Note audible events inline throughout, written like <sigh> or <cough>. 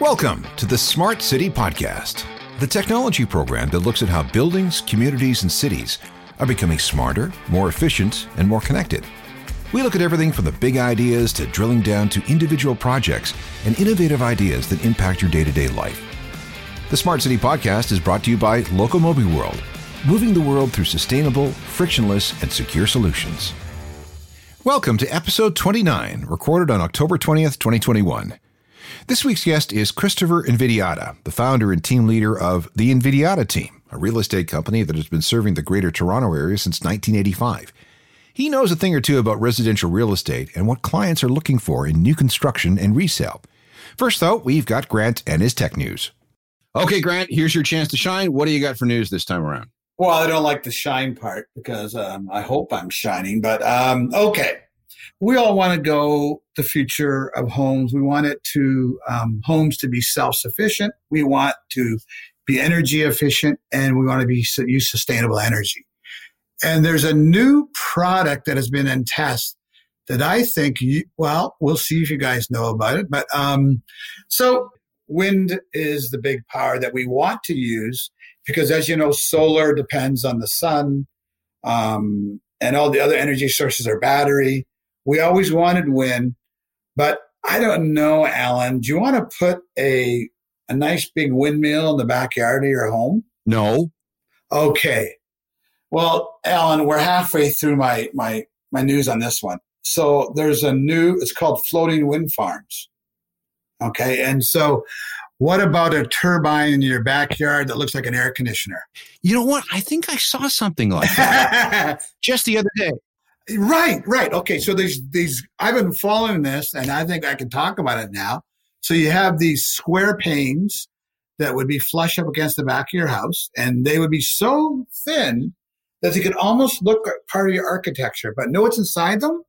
Welcome to the Smart City Podcast, the technology program that looks at how buildings, communities, and cities are becoming smarter, more efficient, and more connected. We look at everything from the big ideas to drilling down to individual projects and innovative ideas that impact your day to day life. The Smart City Podcast is brought to you by Locomobi World, moving the world through sustainable, frictionless, and secure solutions. Welcome to episode 29, recorded on October 20th, 2021. This week's guest is Christopher Invidiata, the founder and team leader of the Invidiata Team, a real estate company that has been serving the Greater Toronto Area since 1985. He knows a thing or two about residential real estate and what clients are looking for in new construction and resale. First, though, we've got Grant and his tech news. Okay, Grant, here's your chance to shine. What do you got for news this time around? Well, I don't like the shine part because um, I hope I'm shining, but um, okay. We all want to go the future of homes. We want it to um, homes to be self-sufficient. We want to be energy efficient, and we want to be use sustainable energy. And there's a new product that has been in test that I think, you, well, we'll see if you guys know about it. But um, so wind is the big power that we want to use because, as you know, solar depends on the sun, um, and all the other energy sources are battery. We always wanted wind, but I don't know, Alan. Do you want to put a a nice big windmill in the backyard of your home? No. Okay. Well, Alan, we're halfway through my my my news on this one. So there's a new. It's called floating wind farms. Okay, and so what about a turbine in your backyard that looks like an air conditioner? You know what? I think I saw something like that <laughs> just the other day. Right, right. Okay, so these these I've been following this, and I think I can talk about it now. So you have these square panes that would be flush up against the back of your house, and they would be so thin that they could almost look like part of your architecture. But know what's inside them?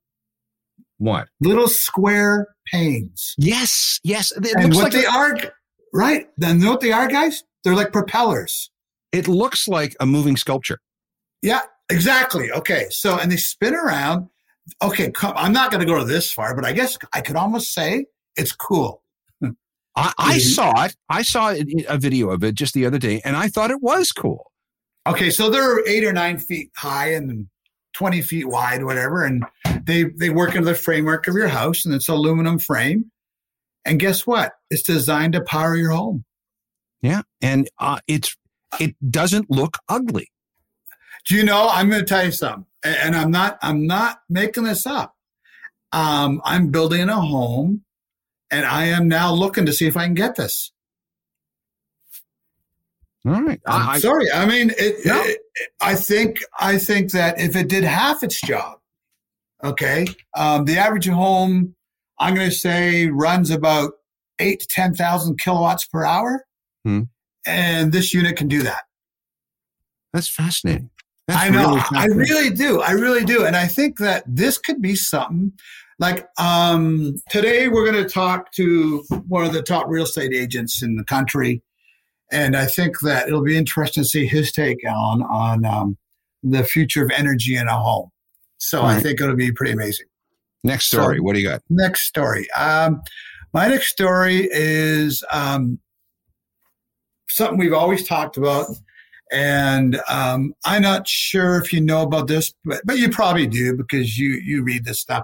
What? Little square panes. Yes, yes. It and what like they a- are, right? Then know what they are, guys? They're like propellers. It looks like a moving sculpture. Yeah, exactly. Okay, so and they spin around. Okay, come, I'm not going to go this far, but I guess I could almost say it's cool. I, I saw it. I saw a video of it just the other day, and I thought it was cool. Okay, so they're eight or nine feet high and 20 feet wide, whatever. And they, they work into the framework of your house and it's aluminum frame. And guess what? It's designed to power your home. Yeah. And uh, it's, it doesn't look ugly. Do you know, I'm going to tell you something and I'm not, I'm not making this up. Um, I'm building a home and I am now looking to see if I can get this. All right. I'm I, sorry. I mean, it, no. it, I think I think that if it did half its job, okay, um, the average home, I'm going to say, runs about eight to ten thousand kilowatts per hour, hmm. and this unit can do that. That's fascinating. That's I know. Really I really do. I really do. And I think that this could be something like um, today we're going to talk to one of the top real estate agents in the country and I think that it'll be interesting to see his take on on um, the future of energy in a home. So right. I think it'll be pretty amazing. Next story. So, what do you got? Next story. Um, my next story is um, something we've always talked about. And um, I'm not sure if you know about this, but, but you probably do because you, you read this stuff.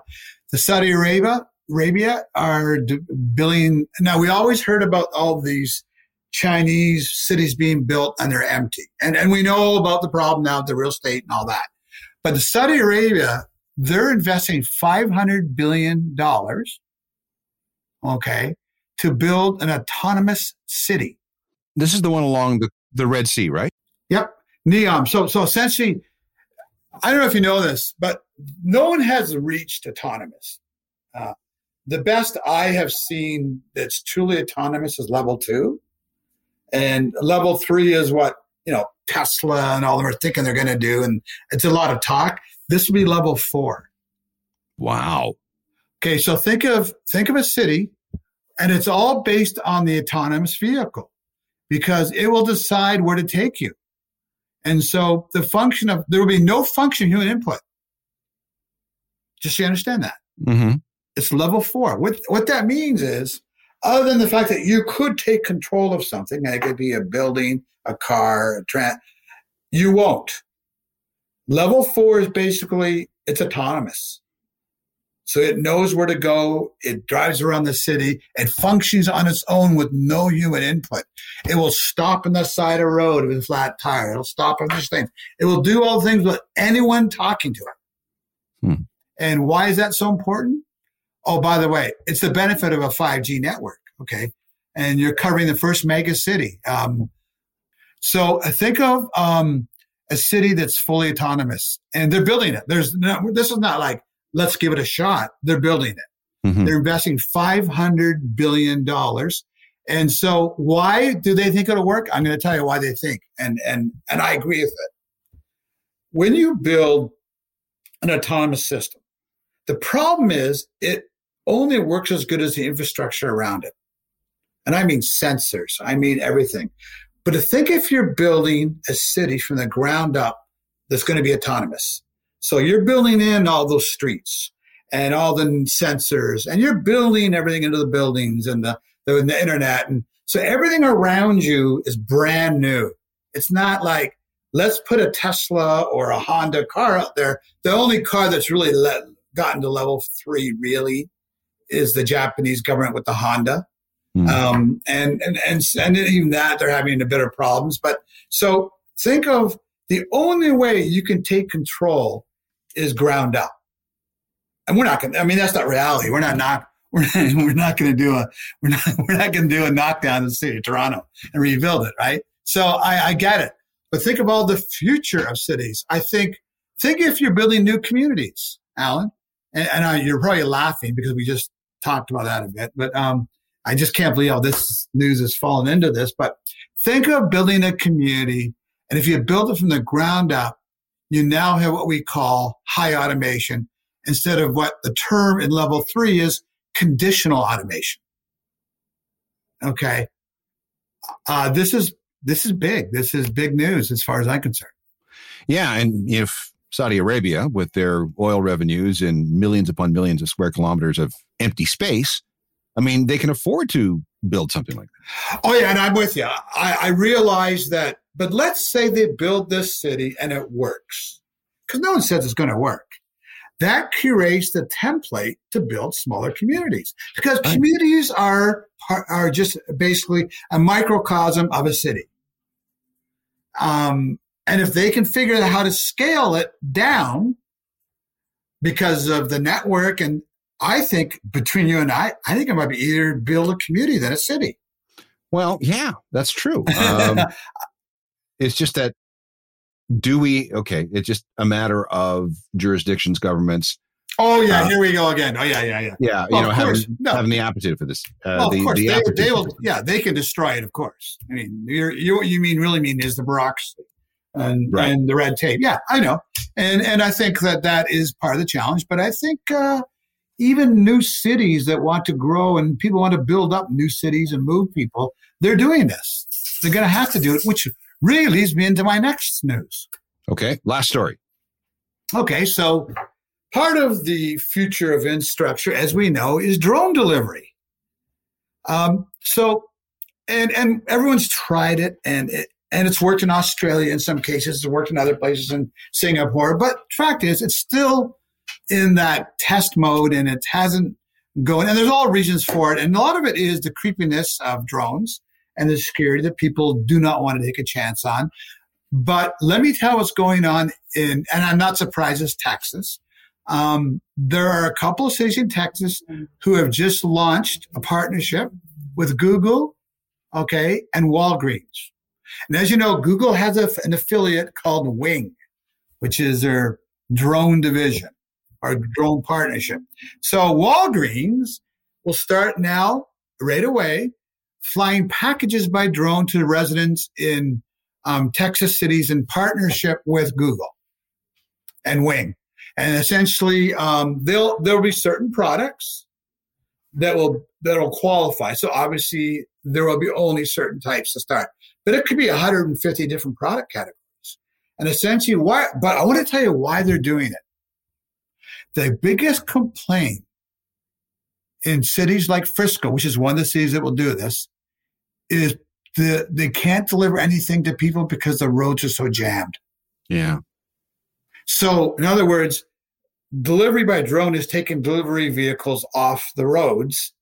The Saudi Arabia, Arabia are billion. Now, we always heard about all these Chinese cities being built and they're empty. And, and we know about the problem now the real estate and all that. But the Saudi Arabia, they're investing $500 billion, okay, to build an autonomous city. This is the one along the, the Red Sea, right? Yep. Neom. So, so essentially, I don't know if you know this, but no one has reached autonomous. Uh, the best I have seen that's truly autonomous is level two. And level three is what, you know, Tesla and all of them are thinking they're going to do. And it's a lot of talk. This will be level four. Wow. Okay. So think of, think of a city and it's all based on the autonomous vehicle because it will decide where to take you. And so the function of, there will be no function human input. Just so you understand that. Mm-hmm. It's level four. What, what that means is other than the fact that you could take control of something, and it could be a building, a car, a train. You won't. Level four is basically it's autonomous. So it knows where to go. It drives around the city. It functions on its own with no human input. It will stop on the side of the road with a flat tire. It'll stop on this thing. It will do all things without anyone talking to it. Hmm. And why is that so important? Oh, by the way, it's the benefit of a 5G network. Okay. And you're covering the first mega city. Um, so uh, think of um, a city that's fully autonomous and they're building it. There's no, this is not like, let's give it a shot. They're building it. Mm-hmm. They're investing $500 billion. And so why do they think it'll work? I'm going to tell you why they think. And, and, and I agree with it. When you build an autonomous system, the problem is it only works as good as the infrastructure around it. And I mean sensors. I mean everything. But to think if you're building a city from the ground up that's going to be autonomous. So you're building in all those streets and all the sensors and you're building everything into the buildings and the, the, the internet. And so everything around you is brand new. It's not like, let's put a Tesla or a Honda car out there. The only car that's really let, gotten to level three really is the Japanese government with the Honda. Mm. Um, and, and, and, and even that, they're having a bit of problems. But so think of the only way you can take control is ground up. And we're not going to, I mean, that's not reality. We're not, not, <laughs> we're not, we're not going to do a, we're not, <laughs> we're not going to do a knockdown in the city of Toronto and rebuild it. Right. So I, I get it. But think of all the future of cities. I think, think if you're building new communities, Alan, and, and I, you're probably laughing because we just talked about that a bit, but, um, I just can't believe how this news has fallen into this. But think of building a community. And if you build it from the ground up, you now have what we call high automation instead of what the term in level three is conditional automation. Okay. Uh, this is, this is big. This is big news as far as I'm concerned. Yeah. And if Saudi Arabia, with their oil revenues and millions upon millions of square kilometers of empty space, I mean, they can afford to build something like that. Oh, yeah. And I'm with you. I, I realize that. But let's say they build this city and it works, because no one says it's going to work. That creates the template to build smaller communities because right. communities are, are just basically a microcosm of a city. Um, and if they can figure out how to scale it down because of the network and I think between you and I, I think it might be easier to build a community than a city. Well, yeah, that's true. Um, <laughs> it's just that do we, okay, it's just a matter of jurisdictions, governments. Oh, yeah, uh, here we go again. Oh, yeah, yeah, yeah. Yeah, well, you know, having, no. having the aptitude for this. Uh, well, of the, course, the they, they will, yeah, they can destroy it, of course. I mean, you're, you, what you mean really mean is the bureaucracy and, right. and the red tape. Yeah, I know. And, and I think that that is part of the challenge, but I think, uh, even new cities that want to grow and people want to build up new cities and move people, they're doing this. They're going to have to do it, which really leads me into my next news. Okay, last story. Okay, so part of the future of infrastructure, as we know, is drone delivery. Um, so, and and everyone's tried it, and it, and it's worked in Australia in some cases. It's worked in other places in Singapore. But fact is, it's still in that test mode and it hasn't gone. And there's all reasons for it. And a lot of it is the creepiness of drones and the security that people do not want to take a chance on. But let me tell what's going on in, and I'm not surprised, it's Texas. Um, there are a couple of cities in Texas who have just launched a partnership with Google, okay, and Walgreens. And as you know, Google has a, an affiliate called Wing, which is their drone division our drone partnership. So Walgreens will start now, right away, flying packages by drone to the residents in um, Texas cities in partnership with Google and Wing. And essentially, um, there'll there'll be certain products that will that'll qualify. So obviously, there will be only certain types to start, but it could be 150 different product categories. And essentially, why? But I want to tell you why they're doing it. The biggest complaint in cities like Frisco, which is one of the cities that will do this, is the they can't deliver anything to people because the roads are so jammed. Yeah. So, in other words, delivery by drone is taking delivery vehicles off the roads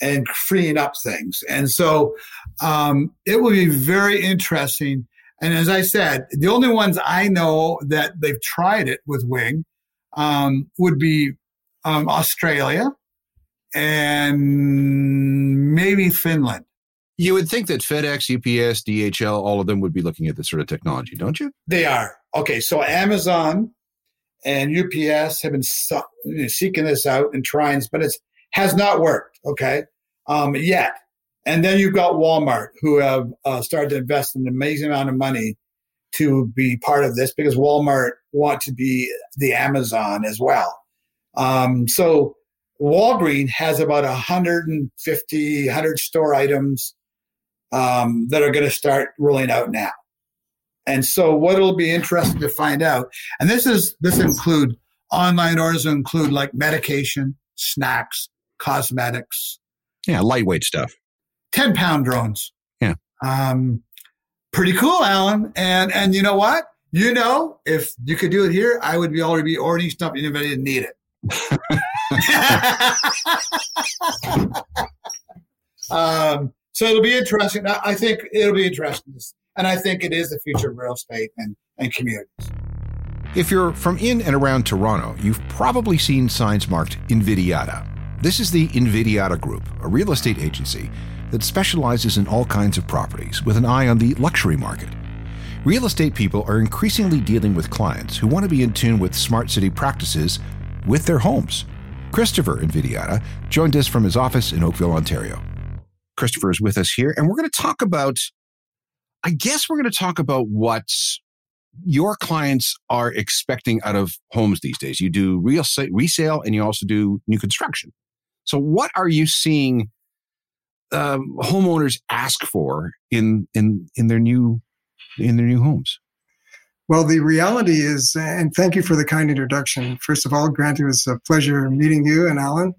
and freeing up things. And so, um, it will be very interesting. And as I said, the only ones I know that they've tried it with Wing um, would be um, Australia and maybe Finland. You would think that FedEx, UPS, DHL, all of them would be looking at this sort of technology, don't you? They are. Okay, so Amazon and UPS have been seeking this out and trying, but it has not worked, okay, um, yet. And then you've got Walmart, who have uh, started to invest an amazing amount of money to be part of this because Walmart want to be the Amazon as well. Um, so Walgreen has about 150, 100 store items um, that are going to start rolling out now. And so what it'll be interesting to find out, and this is this include online orders include like medication, snacks, cosmetics. Yeah, lightweight stuff. 10 pound drones. Yeah. Um, pretty cool, Alan. And and you know what? You know, if you could do it here, I would be already be even if I didn't need it. <laughs> um, so it'll be interesting. I think it'll be interesting. And I think it is the future of real estate and, and communities. If you're from in and around Toronto, you've probably seen signs marked Invidiata. This is the Invidiata Group, a real estate agency that specializes in all kinds of properties with an eye on the luxury market. Real estate people are increasingly dealing with clients who want to be in tune with smart city practices with their homes. Christopher Invidiata joined us from his office in Oakville, Ontario. Christopher is with us here, and we're going to talk about, I guess we're going to talk about what your clients are expecting out of homes these days. You do real resale and you also do new construction. So, what are you seeing um, homeowners ask for in in in their new in their new homes? Well, the reality is, and thank you for the kind introduction. First of all, Grant, it was a pleasure meeting you and Alan.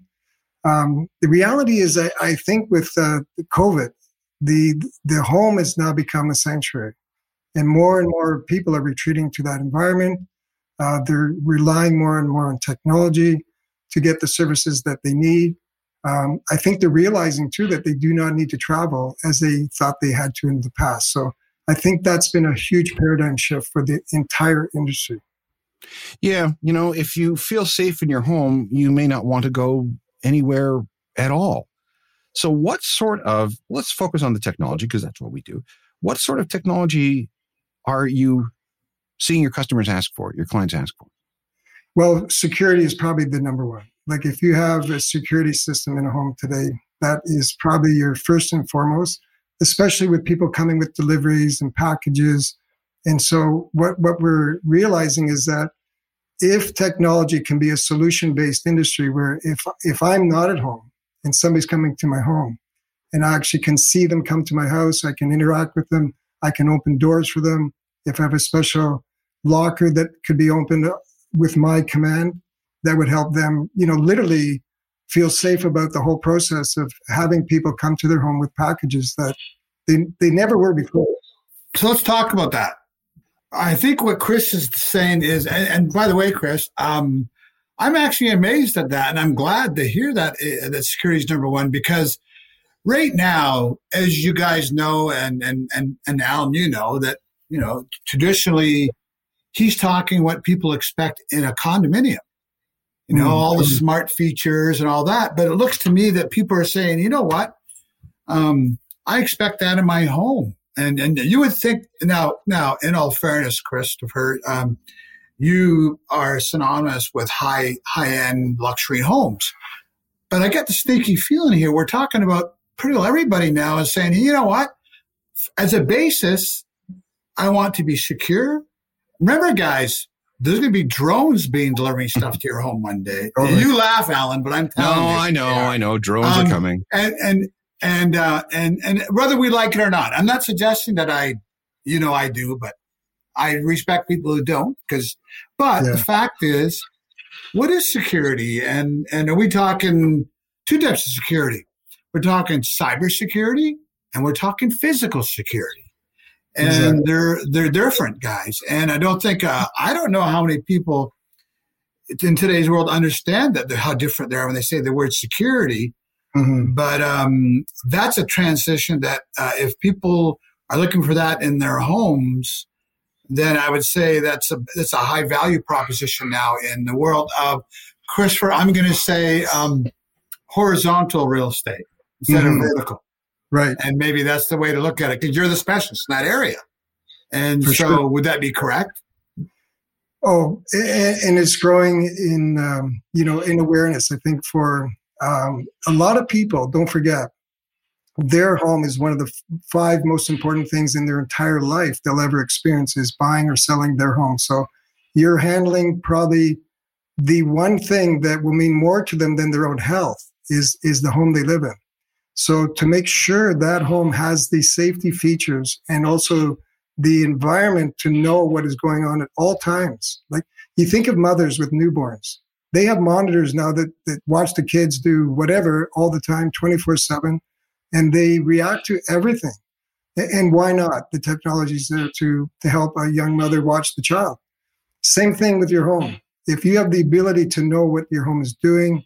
Um, the reality is, I, I think with uh, COVID, the the home has now become a sanctuary, and more and more people are retreating to that environment. Uh, they're relying more and more on technology to get the services that they need. Um, I think they're realizing too that they do not need to travel as they thought they had to in the past. So I think that's been a huge paradigm shift for the entire industry. Yeah, you know, if you feel safe in your home, you may not want to go anywhere at all. So, what sort of, let's focus on the technology because that's what we do. What sort of technology are you seeing your customers ask for, your clients ask for? Well, security is probably the number one. Like, if you have a security system in a home today, that is probably your first and foremost, especially with people coming with deliveries and packages. And so, what, what we're realizing is that if technology can be a solution based industry where if if I'm not at home and somebody's coming to my home and I actually can see them come to my house, I can interact with them, I can open doors for them. If I have a special locker that could be opened with my command, that would help them, you know, literally feel safe about the whole process of having people come to their home with packages that they, they never were before. So let's talk about that. I think what Chris is saying is, and, and by the way, Chris, um, I'm actually amazed at that, and I'm glad to hear that uh, that security is number one because right now, as you guys know, and and and and Alan, you know that you know traditionally he's talking what people expect in a condominium. You know, mm-hmm. all the smart features and all that. But it looks to me that people are saying, you know what? Um, I expect that in my home and and you would think now now in all fairness, Christopher, um, you are synonymous with high high end luxury homes, but I get the sneaky feeling here we're talking about pretty well everybody now is saying, you know what, as a basis, I want to be secure. Remember, guys, there's going to be drones being delivering stuff to your home one day. You laugh, Alan, but I'm telling no, you. No, I know, I know. Drones um, are coming. And and and uh, and and whether we like it or not, I'm not suggesting that I, you know, I do, but I respect people who don't. Because, but yeah. the fact is, what is security? And and are we talking two types of security. We're talking cybersecurity and we're talking physical security. And exactly. they're they're different guys. And I don't think uh, I don't know how many people in today's world understand that how different they are when they say the word security. Mm-hmm. But um, that's a transition that uh, if people are looking for that in their homes, then I would say that's a that's a high value proposition now in the world of Christopher. I'm going to say um, horizontal real estate instead mm-hmm. of vertical, right? And maybe that's the way to look at it because you're the specialist in that area. And For so, sure. would that be correct? Oh, and it's growing in um, you know in awareness. I think for um, a lot of people, don't forget, their home is one of the five most important things in their entire life they'll ever experience is buying or selling their home. So you're handling probably the one thing that will mean more to them than their own health is is the home they live in. So to make sure that home has the safety features and also the environment to know what is going on at all times. Like you think of mothers with newborns. They have monitors now that, that watch the kids do whatever all the time, 24 7, and they react to everything. And why not? The technology is there to, to help a young mother watch the child. Same thing with your home. If you have the ability to know what your home is doing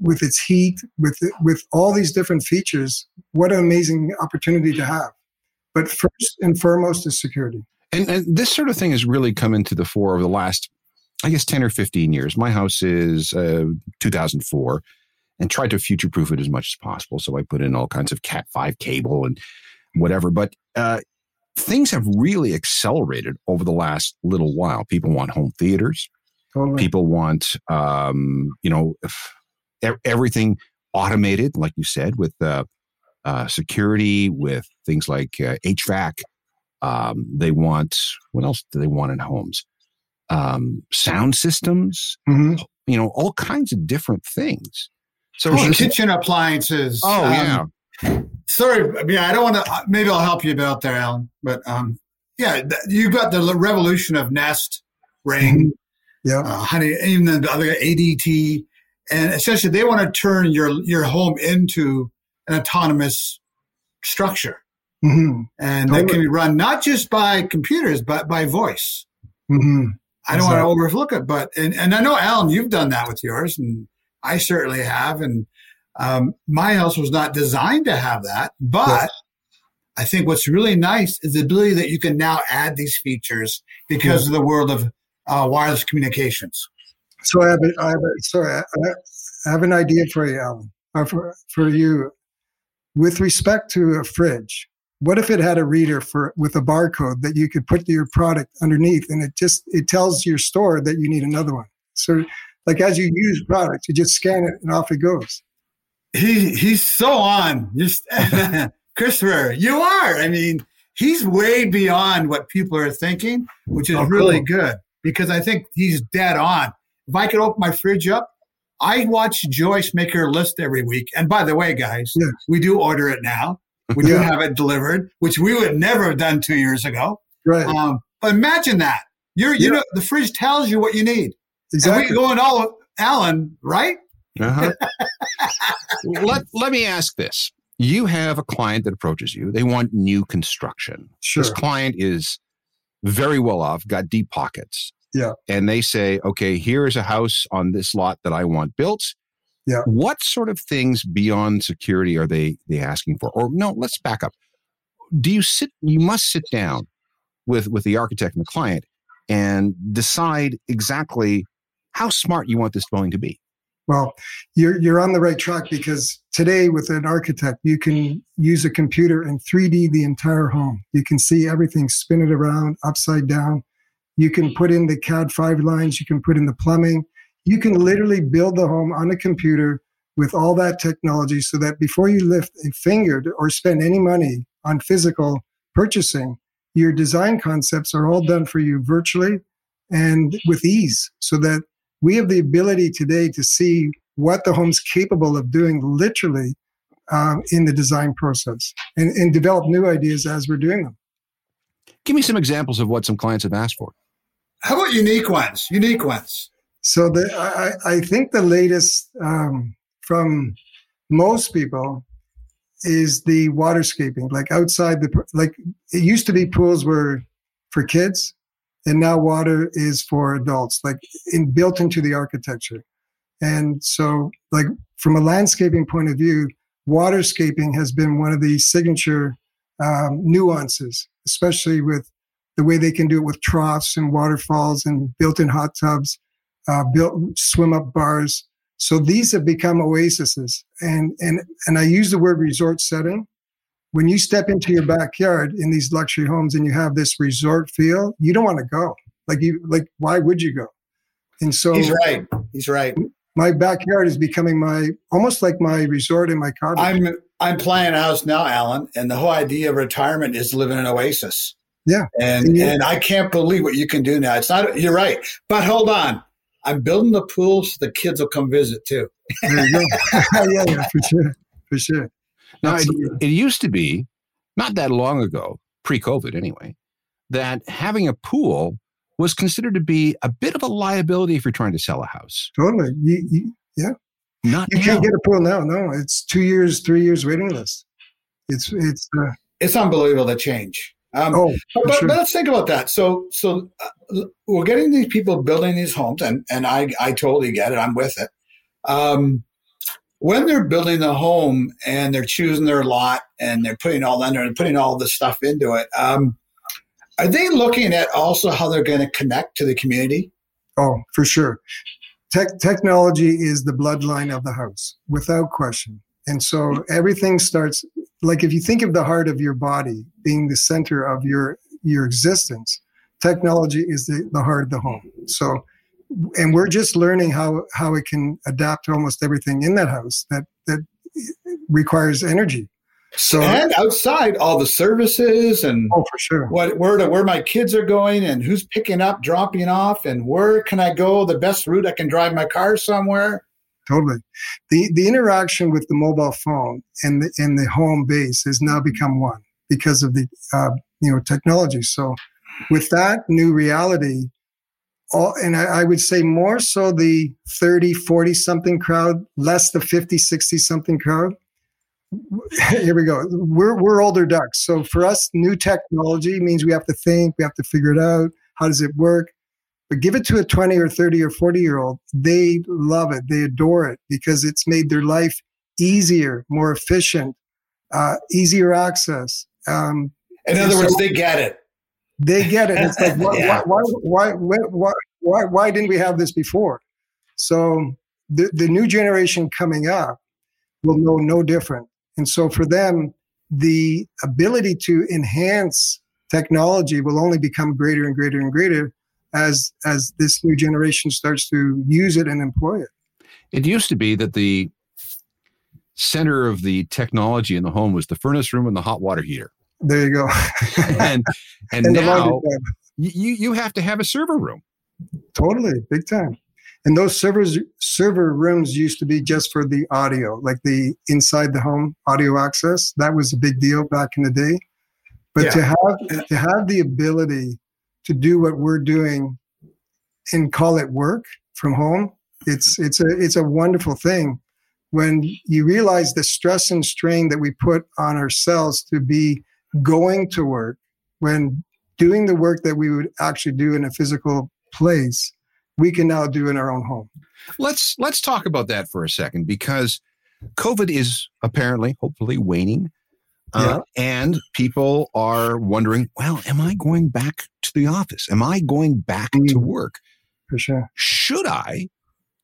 with its heat, with, with all these different features, what an amazing opportunity to have. But first and foremost is security. And, and this sort of thing has really come into the fore over the last, I guess, 10 or 15 years. My house is uh, 2004 and tried to future proof it as much as possible. So I put in all kinds of Cat 5 cable and whatever. But uh, things have really accelerated over the last little while. People want home theaters. Totally. People want, um, you know, everything automated, like you said, with uh, uh, security, with things like uh, HVAC. Um, they want what else do they want in homes? Um, sound systems. Mm-hmm. You know, all kinds of different things. So oh, kitchen appliances. Oh um, yeah. Sorry, yeah, I don't want to. Uh, maybe I'll help you out there, Alan. But um, yeah, you've got the revolution of Nest, Ring, mm-hmm. yeah, uh, Honey, even the other ADT, and essentially they want to turn your your home into an autonomous structure. Mm-hmm. And totally. that can be run not just by computers, but by voice. Mm-hmm. I don't exactly. want to overlook it, but, and, and I know, Alan, you've done that with yours, and I certainly have. And um, my house was not designed to have that, but yes. I think what's really nice is the ability that you can now add these features because of the world of uh, wireless communications. So I have, a, I have a, sorry, I have an idea for you, Alan, uh, for, for you with respect to a fridge, what if it had a reader for with a barcode that you could put your product underneath and it just it tells your store that you need another one. So like as you use products, you just scan it and off it goes. He he's so on. Just <laughs> Christopher, you are. I mean, he's way beyond what people are thinking, which is oh, really cool. good because I think he's dead on. If I could open my fridge up I watch Joyce make her list every week. And by the way, guys, yes. we do order it now. We do have it delivered, which we would never have done two years ago. Right. Um, but imagine that. You're, you yeah. know, the fridge tells you what you need. Exactly. And we going all Alan, right? Uh-huh. <laughs> let, let me ask this. You have a client that approaches you. They want new construction. Sure. This client is very well off, got deep pockets. Yeah. And they say, okay, here is a house on this lot that I want built. Yeah. What sort of things beyond security are they they asking for? Or no, let's back up. Do you sit you must sit down with with the architect and the client and decide exactly how smart you want this going to be. Well, you're you're on the right track because today with an architect, you can use a computer and 3D the entire home. You can see everything spin it around, upside down. You can put in the Cat 5 lines, you can put in the plumbing. You can literally build the home on a computer with all that technology so that before you lift a finger or spend any money on physical purchasing, your design concepts are all done for you virtually and with ease so that we have the ability today to see what the home's capable of doing literally um, in the design process and, and develop new ideas as we're doing them. Give me some examples of what some clients have asked for. How about unique ones? Unique ones. So the I, I think the latest um, from most people is the waterscaping, like outside the like it used to be pools were for kids, and now water is for adults, like in, built into the architecture. And so, like from a landscaping point of view, waterscaping has been one of the signature um, nuances, especially with the way they can do it with troughs and waterfalls and built-in hot tubs, uh, built swim-up bars. So these have become oases, and and and I use the word resort setting. When you step into your backyard in these luxury homes and you have this resort feel, you don't want to go. Like you, like why would you go? And so he's right. He's right. My backyard is becoming my almost like my resort in my car. I'm I'm playing a house now, Alan, and the whole idea of retirement is to live in an oasis. Yeah. And yeah. and I can't believe what you can do now. It's not you're right. But hold on. I'm building the pool so the kids will come visit too. there you go. <laughs> yeah, yeah, for sure. For sure. Now it, it used to be not that long ago, pre-COVID anyway, that having a pool was considered to be a bit of a liability if you're trying to sell a house. Totally. You, you, yeah. Not you now. can't get a pool now. No, it's two years, three years waiting list. It's it's uh, it's unbelievable the change. Um, oh, but, sure. but, let's think about that. So, so uh, we're getting these people building these homes, and and I I totally get it. I'm with it. Um, when they're building the home and they're choosing their lot and they're putting all under and putting all the stuff into it, um, are they looking at also how they're going to connect to the community? Oh, for sure. Tech, technology is the bloodline of the house, without question. And so everything starts like if you think of the heart of your body being the center of your your existence, technology is the, the heart of the home. So and we're just learning how how it can adapt to almost everything in that house that that requires energy. So and outside all the services and oh for sure what where to where my kids are going and who's picking up dropping off and where can I go the best route I can drive my car somewhere totally. The the interaction with the mobile phone and the and the home base has now become one because of the uh, you know technology. So with that new reality, all and I, I, would say more so the 30, 40 something crowd, less the 50, 60 something crowd. <laughs> Here we go. We're we're older ducks. So for us, new technology means we have to think, we have to figure it out. How does it work? But give it to a 20 or 30 or 40 year old, they love it. They adore it because it's made their life easier, more efficient, uh, easier access. Um, In other words, they get it. They get it. It's like, <laughs> why, yeah. why, why, why, why, why didn't we have this before? So the, the new generation coming up will know no different. And so for them, the ability to enhance technology will only become greater and greater and greater as as this new generation starts to use it and employ it. It used to be that the center of the technology in the home was the furnace room and the hot water heater. There you go. <laughs> <laughs> and and, and now you you have to have a server room. Totally, big time. And those servers server rooms used to be just for the audio, like the inside the home audio access. That was a big deal back in the day. But yeah. to have to have the ability to do what we're doing and call it work from home it's it's a it's a wonderful thing when you realize the stress and strain that we put on ourselves to be going to work when doing the work that we would actually do in a physical place we can now do in our own home. Let's let's talk about that for a second because covid is apparently hopefully waning uh, and people are wondering, well, am I going back to the office? Am I going back mm. to work? For sure. Should I?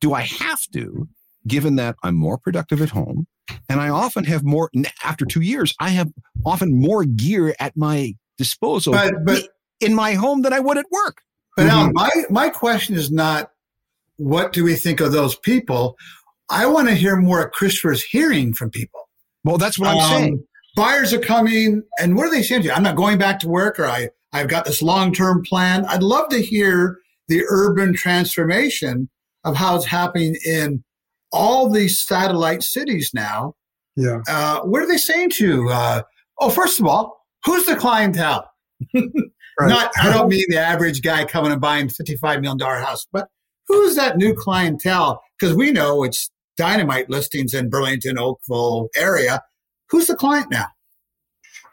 Do I have to? Given that I'm more productive at home and I often have more, after two years, I have often more gear at my disposal but, but, in my home than I would at work. But now, mm-hmm. my, my question is not what do we think of those people? I want to hear more of Christopher's hearing from people. Well, that's what I'm um, saying buyers are coming and what are they saying to you? I'm not going back to work or I, I've got this long-term plan. I'd love to hear the urban transformation of how it's happening in all these satellite cities now. Yeah. Uh, what are they saying to you? Uh, oh, first of all, who's the clientele? <laughs> right. Not, I don't mean the average guy coming and buying $55 million house, but who's that new clientele? Because we know it's dynamite listings in Burlington, Oakville area. Who's the client now?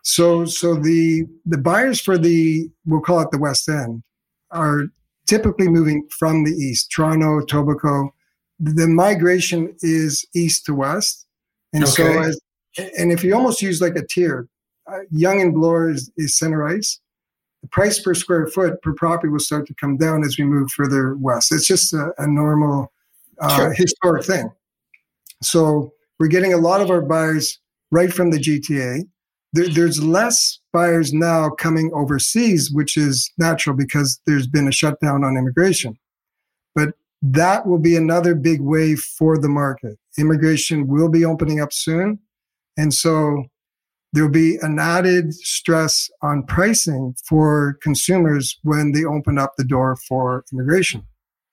So, so the the buyers for the we'll call it the West End are typically moving from the east, Toronto, Etobicoke. The migration is east to west, and okay. so as, and if you almost use like a tier, uh, Yonge and Bloor is, is center ice. The price per square foot per property will start to come down as we move further west. It's just a, a normal uh, sure. historic thing. So we're getting a lot of our buyers right from the GTA. There, there's less buyers now coming overseas, which is natural because there's been a shutdown on immigration. But that will be another big wave for the market. Immigration will be opening up soon. And so there'll be an added stress on pricing for consumers when they open up the door for immigration,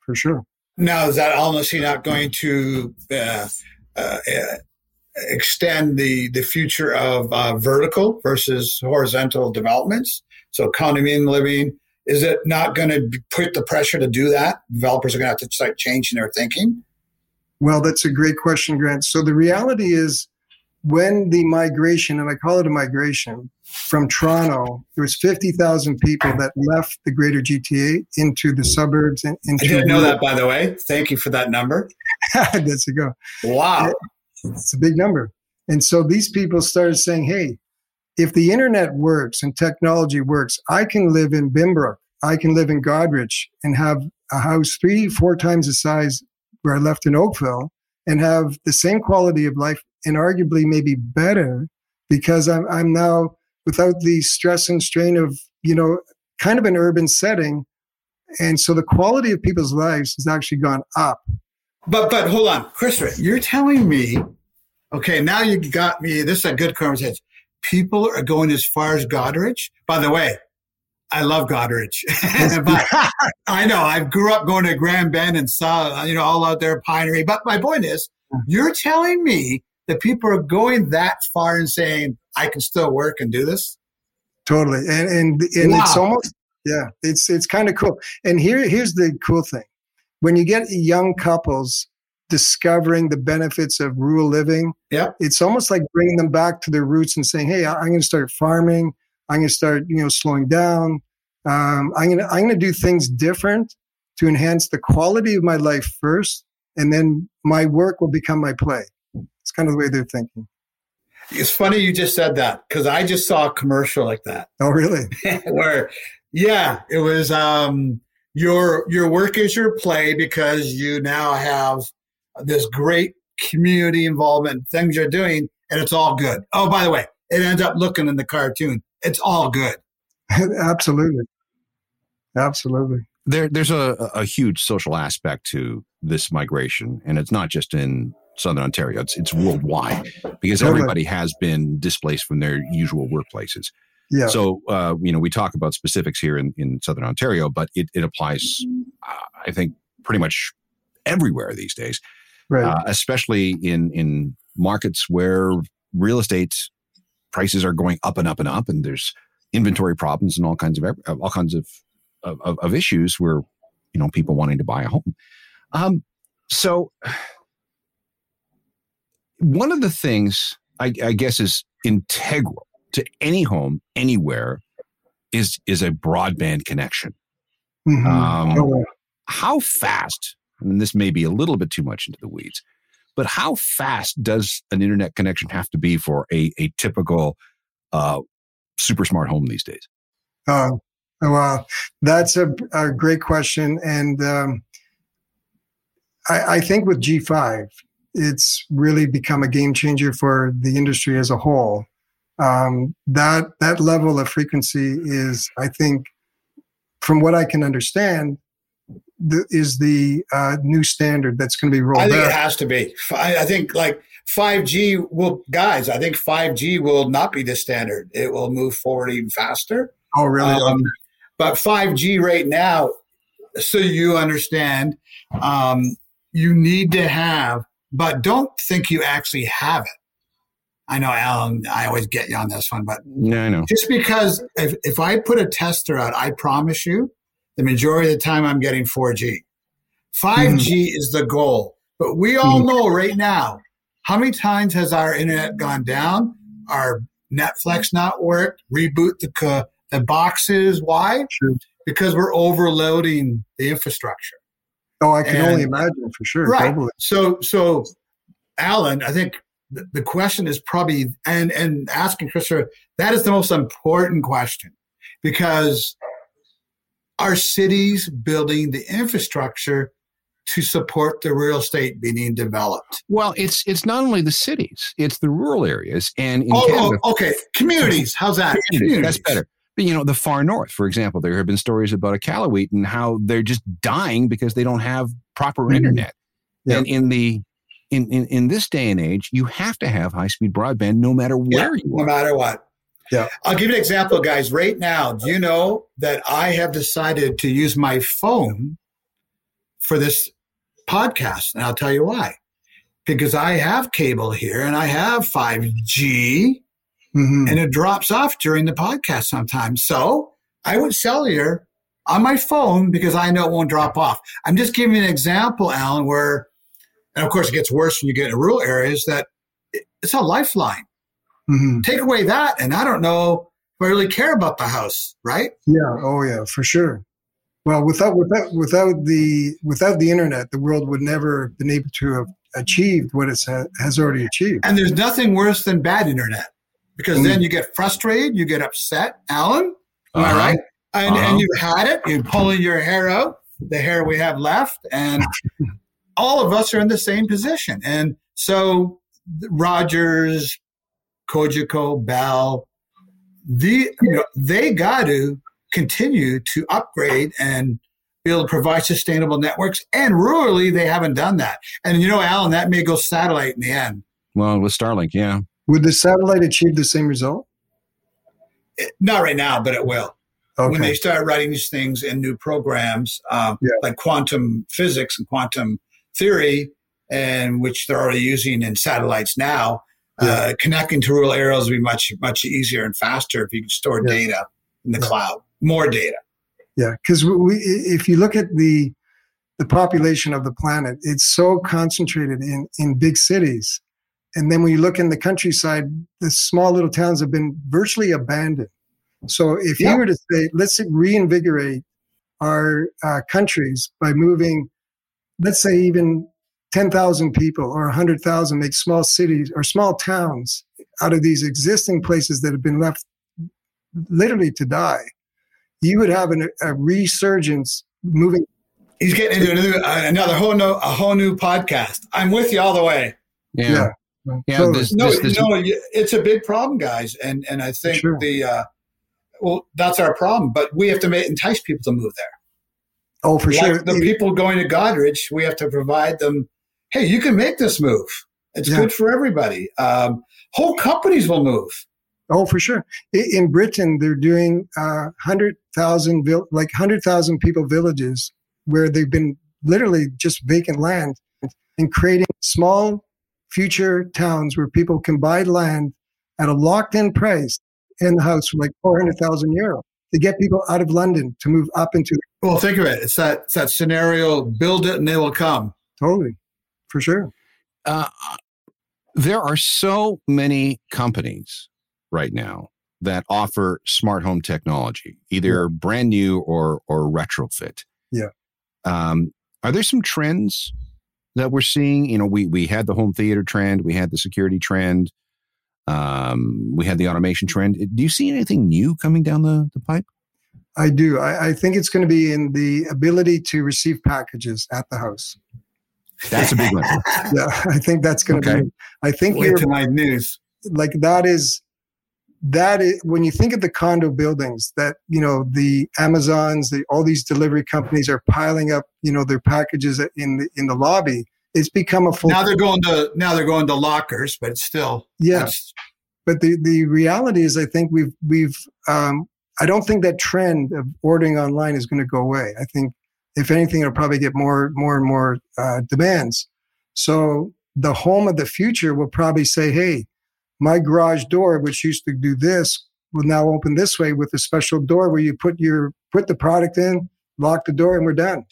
for sure. Now, is that honestly not going to uh, uh, extend the, the future of uh, vertical versus horizontal developments? So, condominium living, is it not going to put the pressure to do that? Developers are going to have to start changing their thinking? Well, that's a great question, Grant. So, the reality is, when the migration, and I call it a migration, from Toronto, there was 50,000 people that left the greater GTA into the suburbs. And into I didn't know that, by the way. Thank you for that number. <laughs> That's a go. Wow. It's a big number. And so these people started saying, hey, if the internet works and technology works, I can live in Binbrook, I can live in Goderich and have a house three, four times the size where I left in Oakville and have the same quality of life and arguably maybe better because I'm, I'm now without the stress and strain of, you know, kind of an urban setting. And so the quality of people's lives has actually gone up. But, but hold on, Chris, you're telling me, okay, now you got me. This is a good conversation. People are going as far as Goderich. By the way, I love Goderich. <laughs> <laughs> I know I grew up going to Grand Bend and saw, you know, all out there pinery. But my point is, you're telling me that people are going that far and saying, I can still work and do this? Totally. And and, and wow. it's almost yeah, it's it's kind of cool. And here here's the cool thing. When you get young couples discovering the benefits of rural living, yeah. it's almost like bringing them back to their roots and saying, "Hey, I'm going to start farming. I'm going to start, you know, slowing down. Um, I'm going to I'm going to do things different to enhance the quality of my life first, and then my work will become my play." It's kind of the way they're thinking. It's funny you just said that because I just saw a commercial like that. Oh, really? <laughs> Where, yeah, it was um, your your work is your play because you now have this great community involvement things you're doing, and it's all good. Oh, by the way, it ends up looking in the cartoon. It's all good. <laughs> Absolutely, absolutely. There, there's a, a huge social aspect to this migration, and it's not just in Southern Ontario. It's it's worldwide because everybody has been displaced from their usual workplaces. Yeah. So uh, you know we talk about specifics here in, in Southern Ontario, but it, it applies, uh, I think, pretty much everywhere these days. Right. Uh, especially in in markets where real estate prices are going up and up and up, and there's inventory problems and all kinds of all kinds of of, of issues where you know people wanting to buy a home. Um, so one of the things I, I guess is integral to any home anywhere is is a broadband connection. Mm-hmm. Um, oh. How fast? And this may be a little bit too much into the weeds, but how fast does an internet connection have to be for a a typical uh, super smart home these days? Uh, well, that's a, a great question, and um, I, I think with G five, it's really become a game changer for the industry as a whole. Um, that that level of frequency is, I think, from what I can understand, the, is the uh, new standard that's going to be rolled. I think out. it has to be. I think like 5G will, guys. I think 5G will not be the standard. It will move forward even faster. Oh, really? Um, but 5G right now, so you understand, um, you need to have but don't think you actually have it. I know, Alan, I always get you on this one, but yeah, I know. Just because if, if I put a tester out, I promise you, the majority of the time I'm getting 4G. 5G mm-hmm. is the goal. But we all mm. know right now how many times has our internet gone down? Our Netflix not worked? Reboot the the boxes. Why? Because we're overloading the infrastructure. Oh, I can and, only imagine for sure. Right. Totally. So, so Alan, I think the, the question is probably and and asking Christopher that is the most important question because our cities building the infrastructure to support the real estate being developed. Well, it's it's not only the cities; it's the rural areas and oh, Canada, oh, okay, communities. How's that? Communities. That's better. But, you know, the far north, for example, there have been stories about Iqaluit and how they're just dying because they don't have proper mm-hmm. internet. Yep. And in the in, in in this day and age, you have to have high speed broadband no matter where yeah, you are. No matter what. Yeah. I'll give you an example, guys. Right now, do you know that I have decided to use my phone for this podcast? And I'll tell you why. Because I have cable here and I have 5G mm-hmm. and it drops off during the podcast sometimes. So I went cellular on my phone because I know it won't drop off. I'm just giving you an example, Alan, where, and of course it gets worse when you get in rural areas, that it's a lifeline. Mm-hmm. Take away that, and I don't know if I really care about the house, right? Yeah. Oh, yeah, for sure. Well, without without without the without the internet, the world would never have been able to have achieved what it has already achieved. And there's nothing worse than bad internet because mm. then you get frustrated, you get upset. Alan, am uh-huh. I right? And, uh-huh. and you've had it. You're pulling your hair out, the hair we have left, and <laughs> all of us are in the same position. And so Rogers, Cogeco, Bell, the you know, they got to continue to upgrade and be able to provide sustainable networks. And rurally, they haven't done that. And you know, Alan, that may go satellite in the end. Well, with Starlink, yeah. Would the satellite achieve the same result? It, not right now, but it will. Okay. When they start writing these things in new programs, uh, yeah. like quantum physics and quantum theory, and which they're already using in satellites now, yeah. uh, connecting to rural areas will be much much easier and faster if you can store yeah. data in the cloud, more data. Yeah, because we, if you look at the the population of the planet, it's so concentrated in in big cities and then when you look in the countryside, the small little towns have been virtually abandoned. So if you were to say, let's reinvigorate our uh, countries by moving, let's say even 10,000 people or 100,000, make small cities or small towns out of these existing places that have been left literally to die, you would have an, a resurgence moving. He's getting into another, another whole, no, a whole new podcast. I'm with you all the way. yeah. yeah. Yeah, so, this, no, this, this, no, it's a big problem, guys, and and I think sure. the uh, well, that's our problem. But we have to make, entice people to move there. Oh, for like sure. The people going to Goderich, we have to provide them. Hey, you can make this move. It's yeah. good for everybody. Um, whole companies will move. Oh, for sure. In Britain, they're doing uh, hundred thousand, like hundred thousand people villages where they've been literally just vacant land and creating small future towns where people can buy land at a locked in price in the house for like 400,000 euro to get people out of London to move up into. Well, think of it. It's that, it's that scenario build it and they will come. Totally. For sure. Uh, there are so many companies right now that offer smart home technology, either yeah. brand new or or retrofit. Yeah. Um, are there some trends that we're seeing. You know, we we had the home theater trend, we had the security trend, um, we had the automation trend. Do you see anything new coming down the, the pipe? I do. I, I think it's going to be in the ability to receive packages at the house. That's a big one. <laughs> yeah, I think that's going to okay. be. I think Wait tonight news. Like that is that is when you think of the condo buildings that you know the amazons the all these delivery companies are piling up you know their packages in the in the lobby it's become a full now they're going to now they're going to lockers but still yes but the the reality is i think we've we've um, i don't think that trend of ordering online is going to go away i think if anything it'll probably get more more and more uh, demands so the home of the future will probably say hey my garage door, which used to do this, will now open this way with a special door where you put your put the product in, lock the door, and we're done.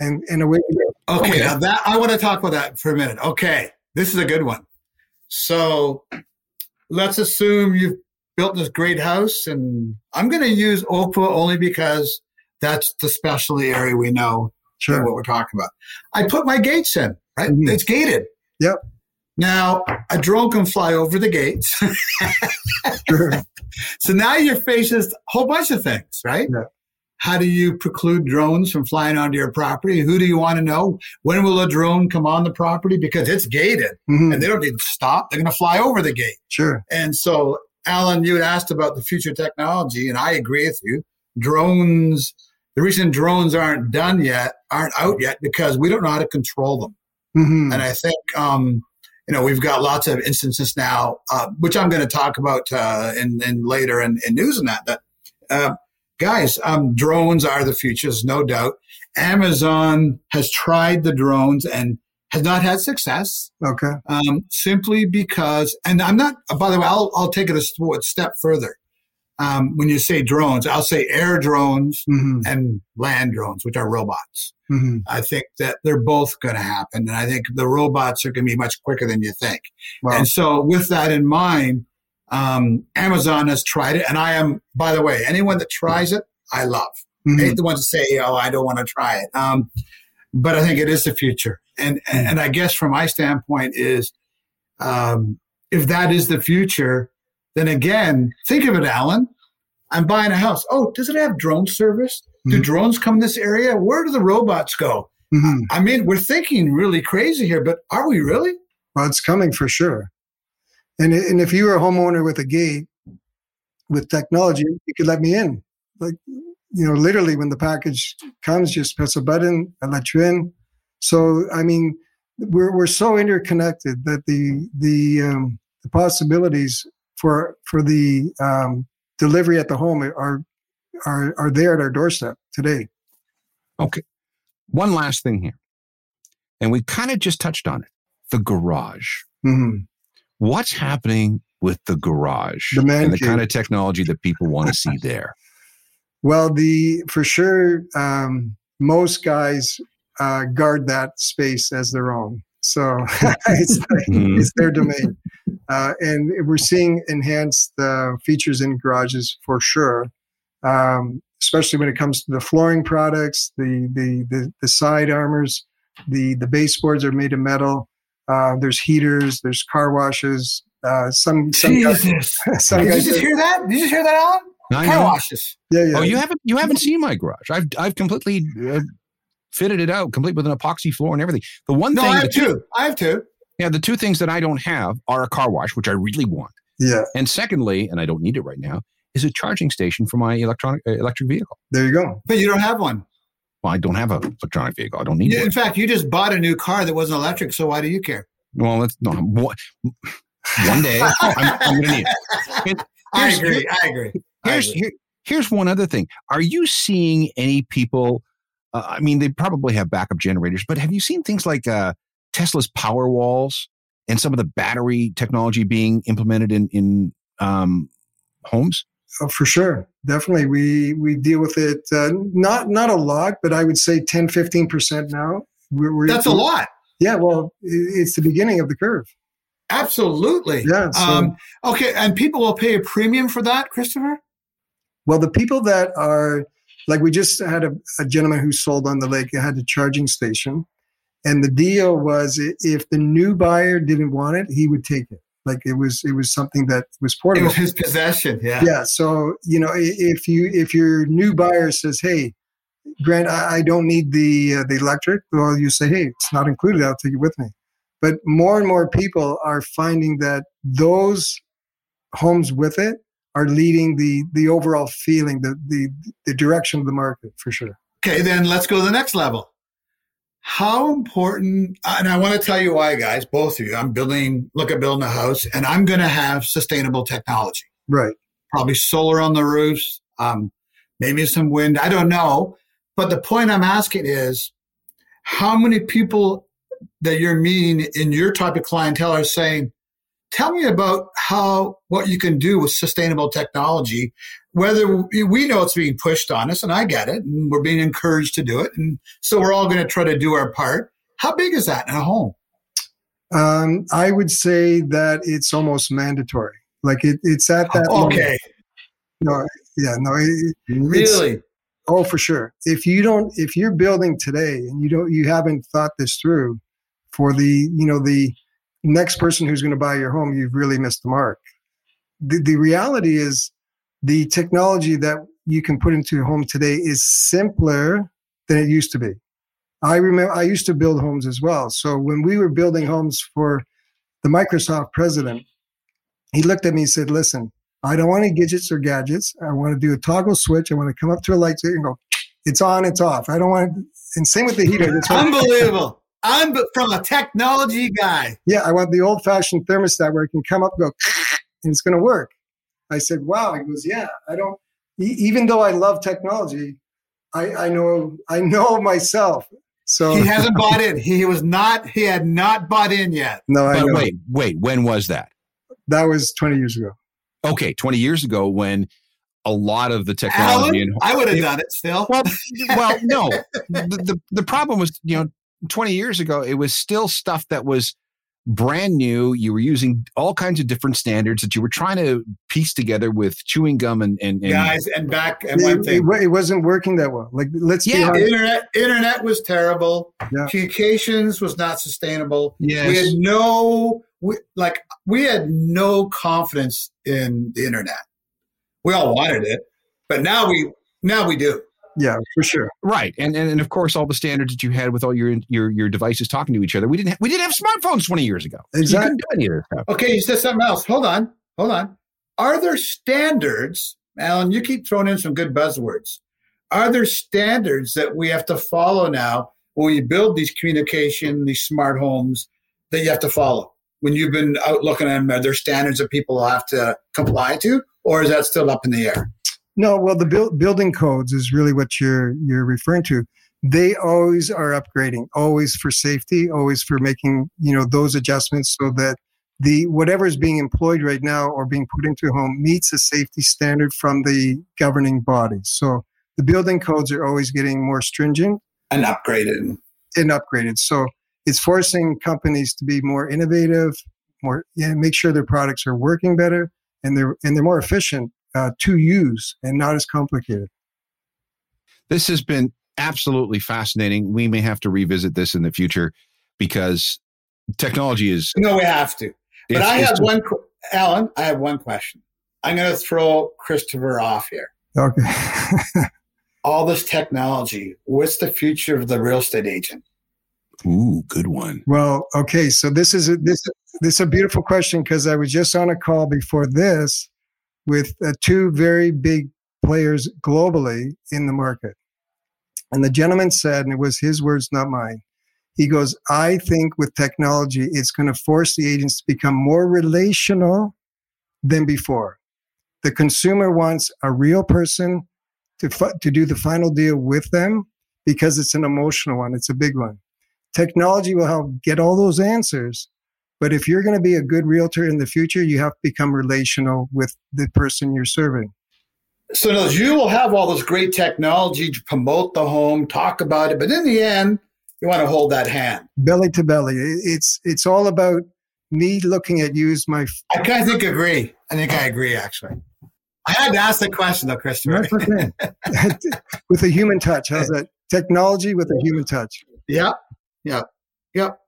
and and away we go. Okay, now that I want to talk about that for a minute. Okay, this is a good one. So let's assume you've built this great house, and I'm going to use Oakville only because that's the specialty area we know sure. what we're talking about. I put my gates in, right? Mm-hmm. It's gated. Yep. Now a drone can fly over the gates. sure. <laughs> So now you're facing a whole bunch of things, right? Yeah. How do you preclude drones from flying onto your property? Who do you want to know? When will a drone come on the property? Because it's gated mm-hmm. and they don't need to stop. They're going to fly over the gate. Sure. And so, Alan, you had asked about the future technology, and I agree with you. Drones, the reason drones aren't done yet, aren't out yet, because we don't know how to control them. Mm-hmm. And I think, um, you know, we've got lots of instances now, uh, which I'm going to talk about uh, in, in later in, in news and that, that uh, guys, um, drones are the futures, no doubt. Amazon has tried the drones and has not had success. Okay. Um, simply because, and I'm not, by the way, I'll, I'll take it a step further. Um, when you say drones, I'll say air drones mm-hmm. and land drones, which are robots. Mm-hmm. I think that they're both going to happen. And I think the robots are going to be much quicker than you think. Wow. And so with that in mind, um, Amazon has tried it, and I am, by the way, anyone that tries it, I love. Mm-hmm. I hate the ones that say, "Oh, I don't want to try it," um, but I think it is the future, and and, and I guess from my standpoint is, um, if that is the future, then again, think of it, Alan. I'm buying a house. Oh, does it have drone service? Mm-hmm. Do drones come in this area? Where do the robots go? Mm-hmm. I mean, we're thinking really crazy here, but are we really? Well, it's coming for sure. And, and if you were a homeowner with a gate with technology, you could let me in. Like, you know, literally when the package comes, just press a button, I let you in. So, I mean, we're, we're so interconnected that the, the, um, the possibilities for, for the um, delivery at the home are, are, are there at our doorstep today. Okay. One last thing here. And we kind of just touched on it the garage. Mm-hmm what's happening with the garage the and the kind of technology that people want to see <laughs> there? Well, the for sure, um, most guys uh, guard that space as their own. So <laughs> it's, <laughs> mm-hmm. it's their domain. Uh, and we're seeing enhanced uh, features in garages for sure, um, especially when it comes to the flooring products, the, the, the, the side armors, the, the baseboards are made of metal. Uh, there's heaters, there's car washes. Uh, some, some Jesus. Guys, <laughs> some Did guys you just hear that? Did you just hear that, Alan? I car know. washes. Yeah, yeah. Oh, you haven't you haven't seen my garage. I've I've completely uh, fitted it out, complete with an epoxy floor and everything. The one no, thing, I have two. two. I have two. Yeah, the two things that I don't have are a car wash, which I really want. Yeah. And secondly, and I don't need it right now, is a charging station for my electronic uh, electric vehicle. There you go. But you don't have one. Well, I don't have an electronic vehicle. I don't need one. In fact, you just bought a new car that wasn't electric, so why do you care? Well, let's no. One day <laughs> I'm, I'm going to need it. I agree. I agree. Here's Here, here's one other thing. Are you seeing any people? Uh, I mean, they probably have backup generators, but have you seen things like uh, Tesla's power walls and some of the battery technology being implemented in in um, homes? Oh, for sure. Definitely. We we deal with it uh, not not a lot, but I would say 10 15% now. We're, we're, That's a lot. Yeah, well, it's the beginning of the curve. Absolutely. Yeah. So, um, okay, and people will pay a premium for that, Christopher? Well, the people that are like we just had a, a gentleman who sold on the lake. It had a charging station, and the deal was if the new buyer didn't want it, he would take it like it was it was something that was portable. It was his possession. Yeah. Yeah. So you know, if you if your new buyer says, "Hey, Grant, I, I don't need the uh, the electric," well, you say, "Hey, it's not included. I'll take it with me." But more and more people are finding that those homes with it are leading the the overall feeling, the the the direction of the market for sure. Okay, then let's go to the next level. How important and i want to tell you why guys both of you i'm building look at building a house and i'm going to have sustainable technology. Right. Probably solar on the roofs um, maybe some wind i don't know. But the point i'm asking is how many people that you're meeting in your type of clientele are saying tell me about how what you can do with sustainable technology. Whether we know it's being pushed on us, and I get it, and we're being encouraged to do it, and so we're all going to try to do our part. How big is that in a home? Um, I would say that it's almost mandatory. Like it, it's at that. Okay. No, yeah, no. It, really? Oh, for sure. If you don't, if you're building today and you don't, you haven't thought this through for the, you know, the next person who's going to buy your home, you've really missed the mark. The, the reality is the technology that you can put into your home today is simpler than it used to be. I remember I used to build homes as well. So when we were building homes for the Microsoft president, he looked at me and said, Listen, I don't want any gadgets or gadgets. I want to do a toggle switch. I want to come up to a light and go, it's on, it's off. I don't want to, and same with the heater. It's Unbelievable. I'm from a technology guy. Yeah, I want the old fashioned thermostat where it can come up and go, <laughs> and it's going to work. I said, wow. He goes, yeah, I don't, even though I love technology, I, I know, I know myself. So he <laughs> hasn't bought in. He was not, he had not bought in yet. No, I But know. wait, wait, when was that? That was 20 years ago. Okay, 20 years ago when a lot of the technology Alan, and I would have done it still. well, well, no. <laughs> The, the the problem was, you know, 20 years ago, it was still stuff that was brand new. You were using all kinds of different standards that you were trying to piece together with chewing gum and and, and Guys, and back and one It, thing. it, it wasn't working that well. Like, let's be Yeah, honest. Internet, internet was terrible. Yeah. Communications was not sustainable. yes. We had no, we, like, we had no confidence in the internet. We all wanted it, but now we, now we do. Yeah, for sure. Right, and, and and of course, all the standards that you had with all your your your devices talking to each other. We didn't have, we didn't have smartphones twenty years ago. Exactly. You do any of this. Okay, you said something else. Hold on, hold on. Are there standards, Alan? You keep throwing in some good buzzwords. Are there standards that we have to follow now when we build these communication, these smart homes that you have to follow? When you've been out looking at them, are there standards that people have to comply to, or is that still up in the air? No, well, the build, building codes is really what you're you're referring to. They always are upgrading, always for safety, always for making you know those adjustments so that the whatever is being employed right now or being put into a home meets a safety standard from the governing body. So the building codes are always getting more stringent And upgraded. and upgraded. So it's forcing companies to be more innovative, more yeah, make sure their products are working better and they're and they're more efficient uh, to use and not as complicated. This has been absolutely fascinating. We may have to revisit this in the future because technology is. No, we have to. But I have one, qu- Alan. I have one question. I'm going to throw Christopher off here. Okay. <laughs> All this technology. What's the future of the real estate agent? Ooh, good one. well, okay. So this is a, this this is a beautiful question because I was just on a call before this with uh, two very big players globally in the market, and the gentleman said, and it was his words, not mine. He goes, I think with technology, it's going to force the agents to become more relational than before. The consumer wants a real person to, to do the final deal with them because it's an emotional one, it's a big one. Technology will help get all those answers. But if you're going to be a good realtor in the future, you have to become relational with the person you're serving. So you will have all this great technology to promote the home, talk about it, but in the end, you want to hold that hand. Belly to belly. It's it's all about me looking at you as my I kind of think agree. I think I agree. Actually, I had to ask the question though, Christopher. <laughs> With a human touch. How's that? Technology with a human touch. Yep, yep, yep.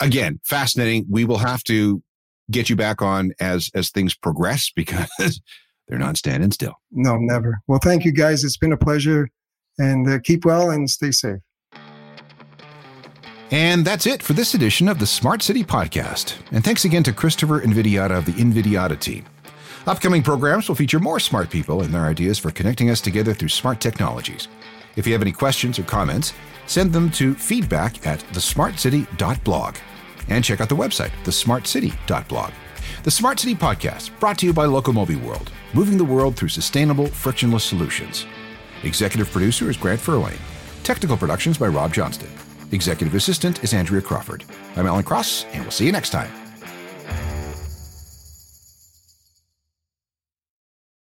Again, fascinating. We will have to get you back on as as things progress <laughs> because they're not standing still. No, never. Well, thank you guys. It's been a pleasure, and uh, keep well and stay safe. And that's it for this edition of the Smart City Podcast. And thanks again to Christopher Invidiata of the Invidiata team. Upcoming programs will feature more smart people and their ideas for connecting us together through smart technologies. If you have any questions or comments, send them to feedback at thesmartcity.blog. And check out the website, thesmartcity.blog. The Smart City Podcast, brought to you by Locomobi World, moving the world through sustainable, frictionless solutions. Executive producer is Grant Furlane. Technical productions by Rob Johnston. Executive assistant is Andrea Crawford. I'm Alan Cross, and we'll see you next time.